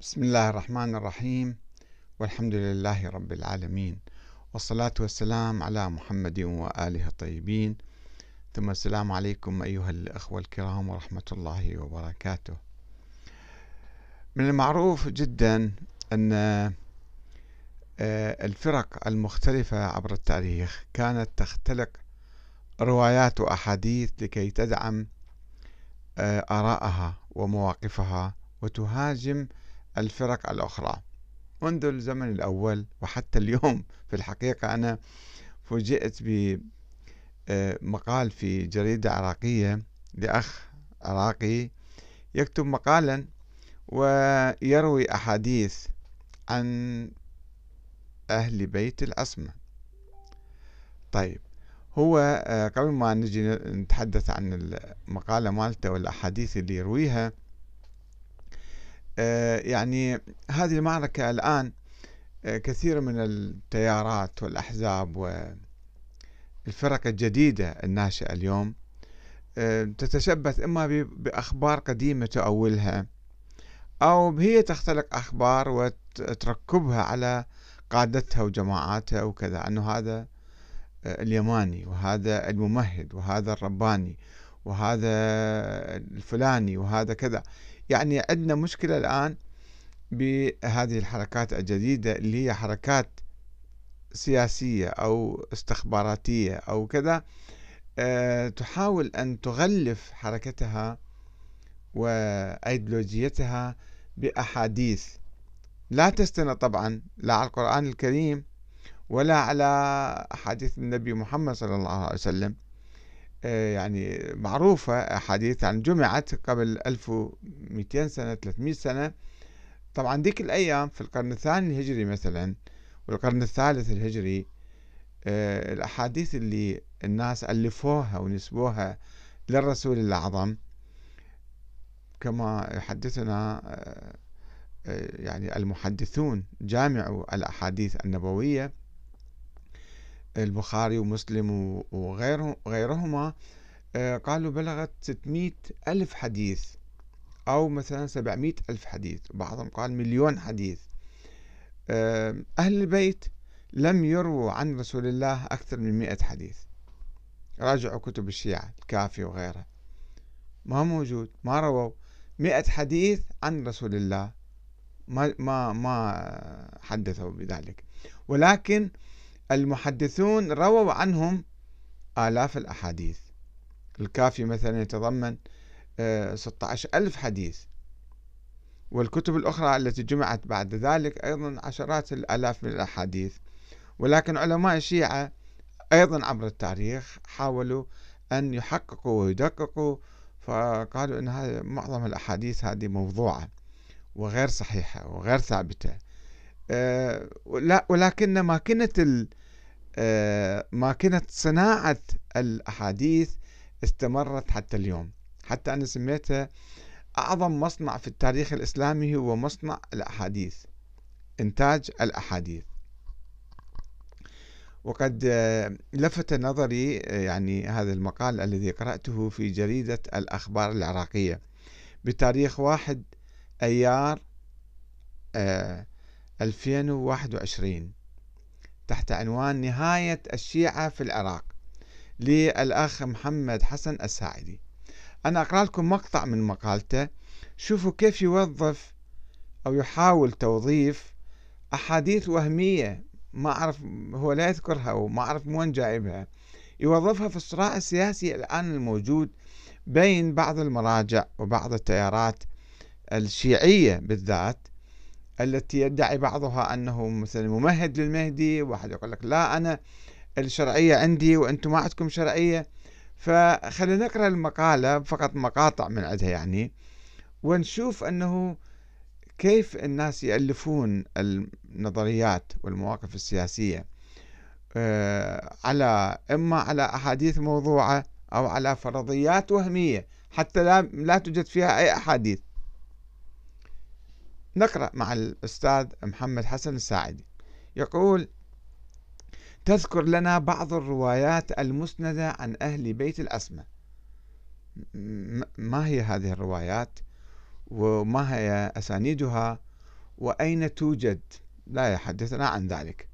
بسم الله الرحمن الرحيم. والحمد لله رب العالمين. والصلاة والسلام على محمد وآله الطيبين. ثم السلام عليكم أيها الأخوة الكرام ورحمة الله وبركاته. من المعروف جدا أن آه، الفرق المختلفة عبر التاريخ كانت تختلق روايات وأحاديث لكي تدعم آه، آراءها ومواقفها وتهاجم الفرق الأخرى. منذ الزمن الأول وحتى اليوم في الحقيقة أنا فوجئت بمقال في جريدة عراقية لأخ عراقي يكتب مقالا ويروي أحاديث عن أهل بيت العصمة طيب هو آه، قبل ما نجي نتحدث عن المقالة مالته والأحاديث اللي يرويها آه، يعني هذه المعركة الآن آه، كثير من التيارات والأحزاب والفرق الجديدة الناشئة اليوم آه، تتشبث إما بأخبار قديمة تؤولها أو هي تختلق أخبار وتركبها على قادتها وجماعاتها وكذا أنه هذا اليماني وهذا الممهد وهذا الرباني وهذا الفلاني وهذا كذا. يعني عندنا مشكلة الآن بهذه الحركات الجديدة اللي هي حركات سياسية أو استخباراتية أو كذا أه تحاول أن تغلف حركتها وأيديولوجيتها بأحاديث. لا تستند طبعا لا على القرآن الكريم ولا على أحاديث النبي محمد صلى الله عليه وسلم. آه، يعني معروفة أحاديث عن جمعت قبل 1200 سنة 300 سنة. طبعا ديك الأيام في القرن الثاني الهجري مثلا والقرن الثالث الهجري آه، الأحاديث اللي الناس ألفوها ونسبوها للرسول الأعظم. كما يحدثنا آه، يعني المحدثون جامعوا الأحاديث النبوية. البخاري ومسلم وغيرهما آه، قالوا بلغت 600 ألف حديث أو مثلا 700 ألف حديث بعضهم قال مليون حديث. آه، أهل البيت لم يرووا عن رسول الله أكثر من 100 حديث. راجعوا كتب الشيعة الكافي وغيرها. ما موجود ما رووا 100 حديث عن رسول الله. ما ما ما حدثوا بذلك. ولكن المحدثون رووا عنهم آلاف الأحاديث. الكافي مثلا يتضمن 16 آه، ألف حديث. والكتب الأخرى التي جمعت بعد ذلك أيضا عشرات الآلاف من الأحاديث. ولكن علماء الشيعة أيضا عبر التاريخ حاولوا أن يحققوا ويدققوا فقالوا أن هذه معظم الأحاديث هذه موضوعة وغير صحيحة وغير ثابتة. ولكن ماكنة آه، ماكنة صناعة الأحاديث استمرت حتى اليوم. حتى أنا سميتها أعظم مصنع في التاريخ الإسلامي هو مصنع الأحاديث إنتاج الأحاديث. وقد آه، لفت نظري يعني هذا المقال الذي قرأته في جريدة الأخبار العراقية بتاريخ واحد أيار 2021 تحت عنوان نهاية الشيعة في العراق للأخ محمد حسن الساعدي. أنا أقرأ لكم مقطع من مقالته شوفوا كيف يوظف أو يحاول توظيف أحاديث وهمية ما أعرف هو لا يذكرها وما أعرف من وين جايبها. يوظفها في الصراع السياسي الآن الموجود بين بعض المراجع وبعض التيارات الشيعية بالذات التي يدعي بعضها أنه مثلا ممهد للمهدي واحد يقول لك لا أنا الشرعية عندي وأنتم ما عندكم شرعية. فخلينا نقرأ المقالة فقط مقاطع من عندها يعني ونشوف أنه كيف الناس يألفون النظريات والمواقف السياسية آه، على إما على أحاديث موضوعة أو على فرضيات وهمية حتى لا, لا توجد فيها أي أحاديث. نقرأ مع الأستاذ محمد حسن الساعدي. يقول تذكر لنا بعض الروايات المسندة عن أهل بيت الأسمة ما هي هذه الروايات؟ وما هي أسانيدها؟ وأين توجد؟ لا يحدثنا عن ذلك.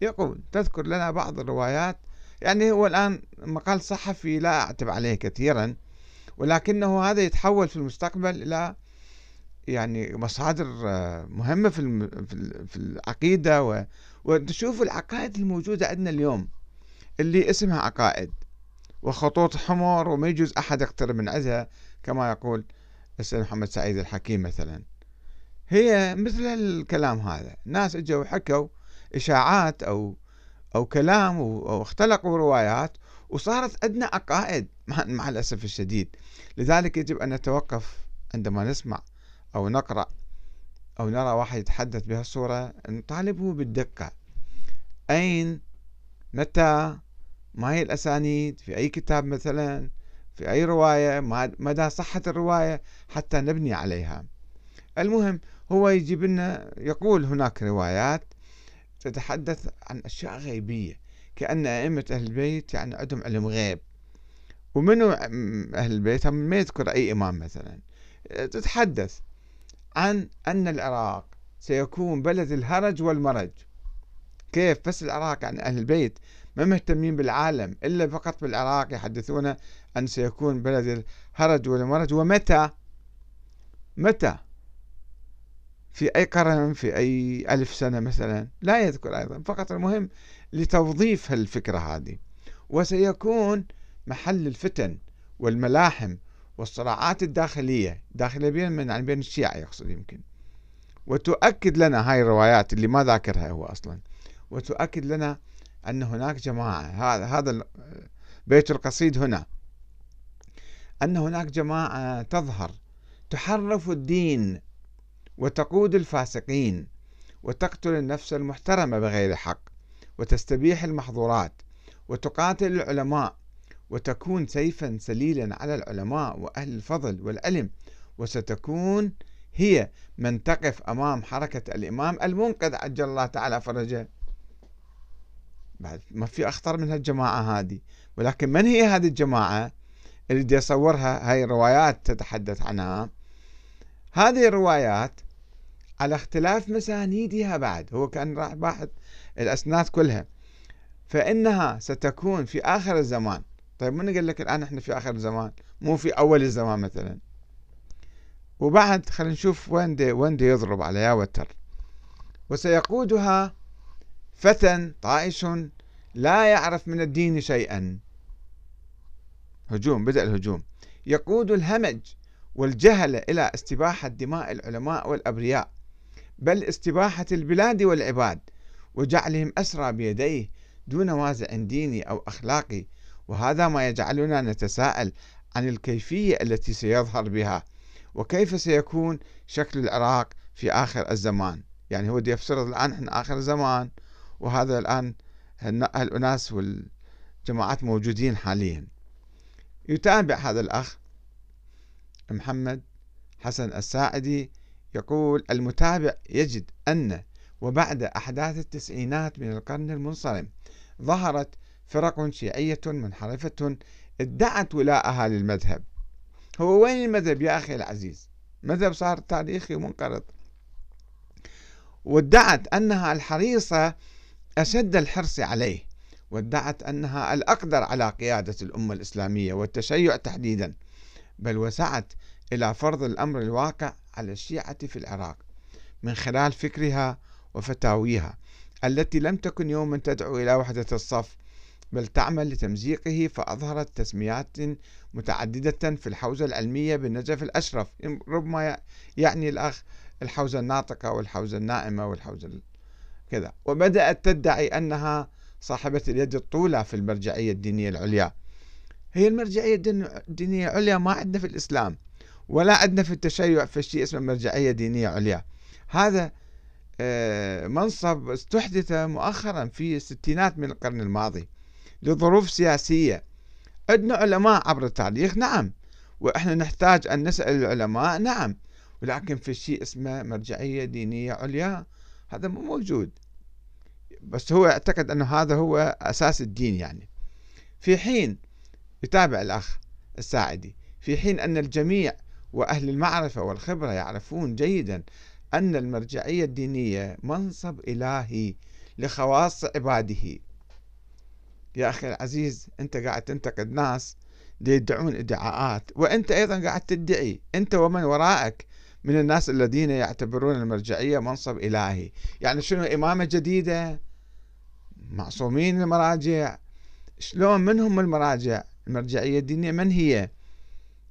يقول تذكر لنا بعض الروايات. يعني هو الآن مقال صحفي لا أعتب عليه كثيرا ولكنه هذا يتحول في المستقبل إلى يعني مصادر مهمة في في العقيدة وتشوف العقائد الموجودة عندنا اليوم اللي اسمها عقائد وخطوط حمر وما يجوز أحد يقترب من عندها كما يقول السيد محمد سعيد الحكيم مثلا. هي مثل الكلام هذا ناس إجوا وحكوا إشاعات أو أو كلام أو اختلقوا روايات وصارت عندنا عقائد مع الأسف الشديد. لذلك يجب أن نتوقف عندما نسمع أو نقرأ أو نرى واحد يتحدث بهالصورة نطالبه بالدقة. أين؟ متى؟ ما هي الأسانيد؟ في أي كتاب مثلا؟ في أي رواية؟ مدى صحة الرواية؟ حتى نبني عليها. المهم هو يجيب لنا يقول هناك روايات تتحدث عن أشياء غيبية كأن أئمة أهل البيت يعني عندهم علم غيب. ومنو أهل البيت؟ هم ما يذكر أي إمام مثلا. تتحدث. عن أن العراق سيكون بلد الهرج والمرج. كيف؟ بس العراق يعني أهل البيت ما مهتمين بالعالم إلا فقط بالعراق يحدثون أن سيكون بلد الهرج والمرج. ومتى؟ متى؟ في أي قرن في أي ألف سنة مثلا؟ لا يذكر أيضا. فقط المهم لتوظيف الفكرة هذه. وسيكون محل الفتن والملاحم والصراعات الداخلية داخلية بين من يعني بين الشيعة يقصد يمكن. وتؤكد لنا هاي الروايات اللي ما ذاكرها هو أصلا. وتؤكد لنا أن هناك جماعة هذا هذا بيت القصيد هنا. أن هناك جماعة تظهر تحرف الدين وتقود الفاسقين وتقتل النفس المحترمة بغير حق وتستبيح المحظورات وتقاتل العلماء وتكون سيفا سليلا على العلماء وأهل الفضل والعلم وستكون هي من تقف أمام حركة الإمام المنقذ عجل الله تعالى فرجه. بعد ما في أخطر من هالجماعة هذه. ولكن من هي هذه الجماعة؟ اللي يصورها هاي الروايات تتحدث عنها. هذه الروايات على اختلاف مسانيدها بعد هو كان راح باحث الأسناد كلها. فإنها ستكون في آخر الزمان. طيب من قال لك الآن إحنا في آخر الزمان؟ مو في أول الزمان مثلا. وبعد خلينا نشوف وين دي وين دي يضرب على يا وتر. وسيقودها فتى طائش لا يعرف من الدين شيئا. هجوم بدأ الهجوم. يقود الهمج والجهل إلى استباحة دماء العلماء والأبرياء بل استباحة البلاد والعباد وجعلهم أسرى بيديه دون وازع ديني أو أخلاقي. وهذا ما يجعلنا نتساءل عن الكيفية التي سيظهر بها وكيف سيكون شكل العراق في آخر الزمان. يعني هو يفترض الآن إحنا آخر الزمان وهذا الآن الأناس والجماعات موجودين حاليا. يتابع هذا الأخ محمد حسن الساعدي يقول المتابع يجد أن وبعد أحداث التسعينات من القرن المنصرم ظهرت فرق شيعية منحرفة ادعت ولاءها للمذهب. هو وين المذهب يا أخي العزيز؟ مذهب صار تاريخي ومنقرض وادعت أنها الحريصة أشد الحرص عليه. وادعت أنها الأقدر على قيادة الأمة الإسلامية والتشيع تحديدا. بل وسعت إلى فرض الأمر الواقع على الشيعة في العراق من خلال فكرها وفتاويها التي لم تكن يوما تدعو إلى وحدة الصف بل تعمل لتمزيقه فأظهرت تسميات متعددة في الحوزة العلمية بالنجف الأشرف. ربما يعني الأخ الحوزة الناطقة والحوزة النائمة والحوزة كذا. وبدأت تدعي أنها صاحبة اليد الطولى في المرجعية الدينية العليا. هي المرجعية الدينية العليا ما عندنا في الإسلام ولا عندنا في التشيع في شيء اسمه مرجعية دينية عليا. هذا آه، منصب استحدث مؤخرا في الستينات من القرن الماضي. لظروف سياسية. عندنا علماء عبر التاريخ نعم. وإحنا نحتاج أن نسأل العلماء نعم. ولكن في شيء اسمه مرجعية دينية عليا هذا مو موجود. بس هو أعتقد أنه هذا هو أساس الدين يعني. في حين يتابع الأخ الساعدي في حين أن الجميع وأهل المعرفة والخبرة يعرفون جيدا أن المرجعية الدينية منصب إلهي لخواص عباده. يا أخي العزيز أنت قاعد تنتقد ناس يدعون إدعاءات وأنت أيضا قاعد تدعي أنت ومن وراءك من الناس الذين يعتبرون المرجعية منصب إلهي. يعني شنو إمامة جديدة؟ معصومين المراجع؟ شلون من هم المراجع؟ المرجعية الدينية من هي؟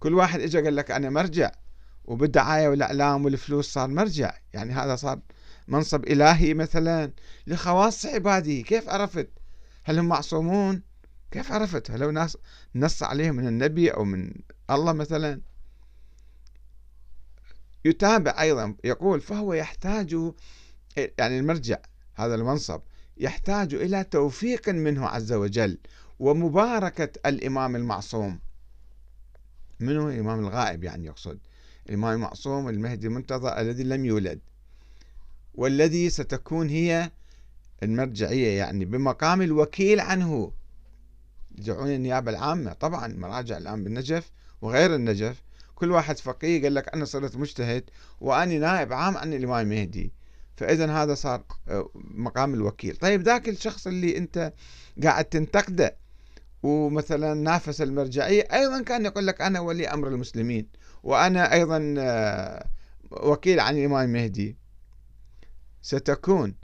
كل واحد اجى قال لك أنا مرجع وبالدعاية والإعلام والفلوس صار مرجع. يعني هذا صار منصب إلهي مثلا لخواص عبادي. كيف عرفت؟ هل هم معصومون؟ كيف عرفت؟ هل هو ناس نص عليهم من النبي أو من الله مثلا؟ يتابع أيضا يقول فهو يحتاج يعني المرجع هذا المنصب يحتاج إلى توفيق منه عز وجل ومباركة الإمام المعصوم. منه الإمام الغائب يعني يقصد. الإمام المعصوم المهدي المنتظر الذي لم يولد. والذي ستكون هي المرجعية يعني بمقام الوكيل عنه. يدعون النيابة العامة طبعا مراجع الآن بالنجف وغير النجف. كل واحد فقيه قال لك أنا صرت مجتهد وأني نائب عام عن الإمام المهدي فإذا هذا صار آه، مقام الوكيل. طيب ذاك الشخص اللي أنت قاعد تنتقده ومثلا نافس المرجعية أيضا كان يقول لك أنا ولي أمر المسلمين وأنا أيضا آه، وكيل عن الإمام المهدي ستكون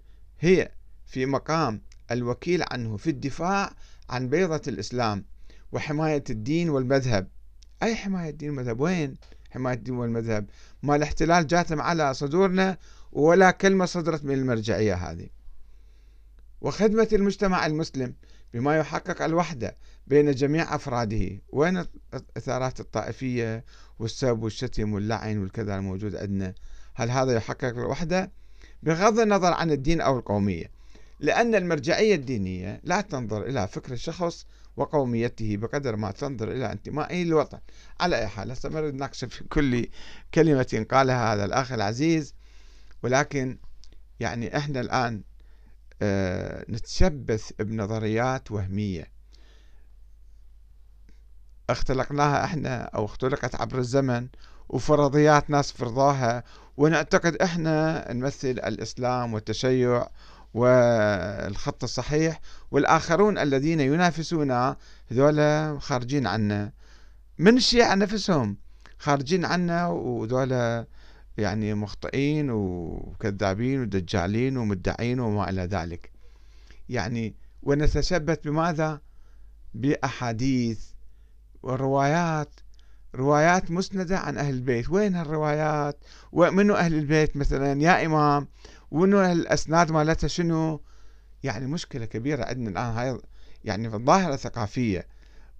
هي في مقام الوكيل عنه في الدفاع عن بيضة الإسلام وحماية الدين والمذهب. أي حماية الدين والمذهب؟ وين حماية الدين والمذهب؟ ما الاحتلال جاتم على صدورنا ولا كلمة صدرت من المرجعية هذه. وخدمة المجتمع المسلم بما يحقق الوحدة بين جميع أفراده. وين الإثارات الطائفية والسب والشتم واللعن والكذا الموجود عندنا؟ هل هذا يحقق الوحدة؟ بغض النظر عن الدين أو القومية. لأن المرجعية الدينية لا تنظر إلى فكر الشخص وقوميته بقدر ما تنظر إلى انتمائه للوطن. على أي حال هسه نناقش في كل كلمة قالها هذا الأخ العزيز ولكن يعني إحنا الآن آه، نتشبث بنظريات وهمية. اختلقناها إحنا أو اختلقت عبر الزمن وفرضيات ناس فرضاها ونعتقد إحنا نمثل الإسلام والتشيع والخط الصحيح والآخرون الذين ينافسونا هذولا خارجين عنا. من الشيعة نفسهم خارجين عنا وذولا يعني مخطئين وكذابين ودجالين ومدعين وما إلى ذلك. يعني ونتشبث بماذا؟ بأحاديث وروايات. روايات مسندة عن أهل البيت. وين هالروايات؟ ومنو أهل البيت؟ مثلا يا إمام. وإنه الأسناد مالتها شنو؟ يعني مشكلة كبيرة عندنا الآن. هاي يعني في الظاهرة الثقافية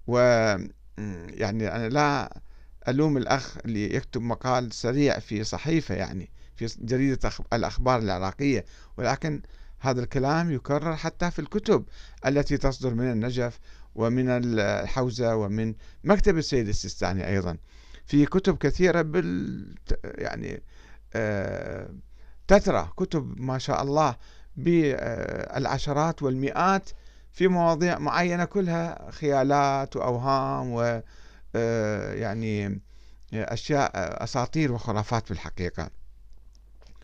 و يعني أنا لا ألوم الأخ اللي يكتب مقال سريع في صحيفة يعني في جريدة الأخبار العراقية. ولكن هذا الكلام يكرر حتى في الكتب التي تصدر من النجف ومن الحوزة ومن مكتب السيد السيستاني أيضا. في كتب كثيرة بال يعني آه تترى كتب ما شاء الله بالعشرات والمئات في مواضيع معينة كلها خيالات وأوهام و آه، يعني أشياء أساطير وخرافات في الحقيقة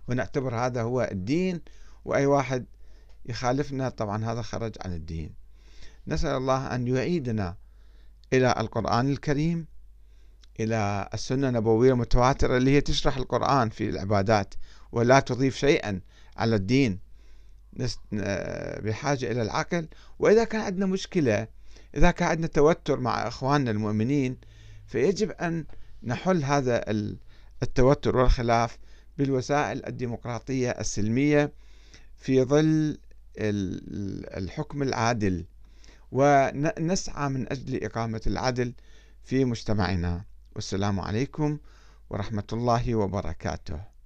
ونعتبر هذا هو الدين وأي واحد يخالفنا طبعا هذا خرج عن الدين. نسأل الله أن يعيدنا إلى القرآن الكريم إلى السنة النبوية المتواترة اللي هي تشرح القرآن في العبادات. ولا تضيف شيئا على الدين. بحاجة إلى العقل. وإذا كان عندنا مشكلة إذا كان عندنا توتر مع إخواننا المؤمنين فيجب أن نحل هذا التوتر والخلاف بالوسائل الديمقراطية السلمية في ظل الحكم العادل. ونسعى من أجل إقامة العدل في مجتمعنا. والسلام عليكم ورحمة الله وبركاته.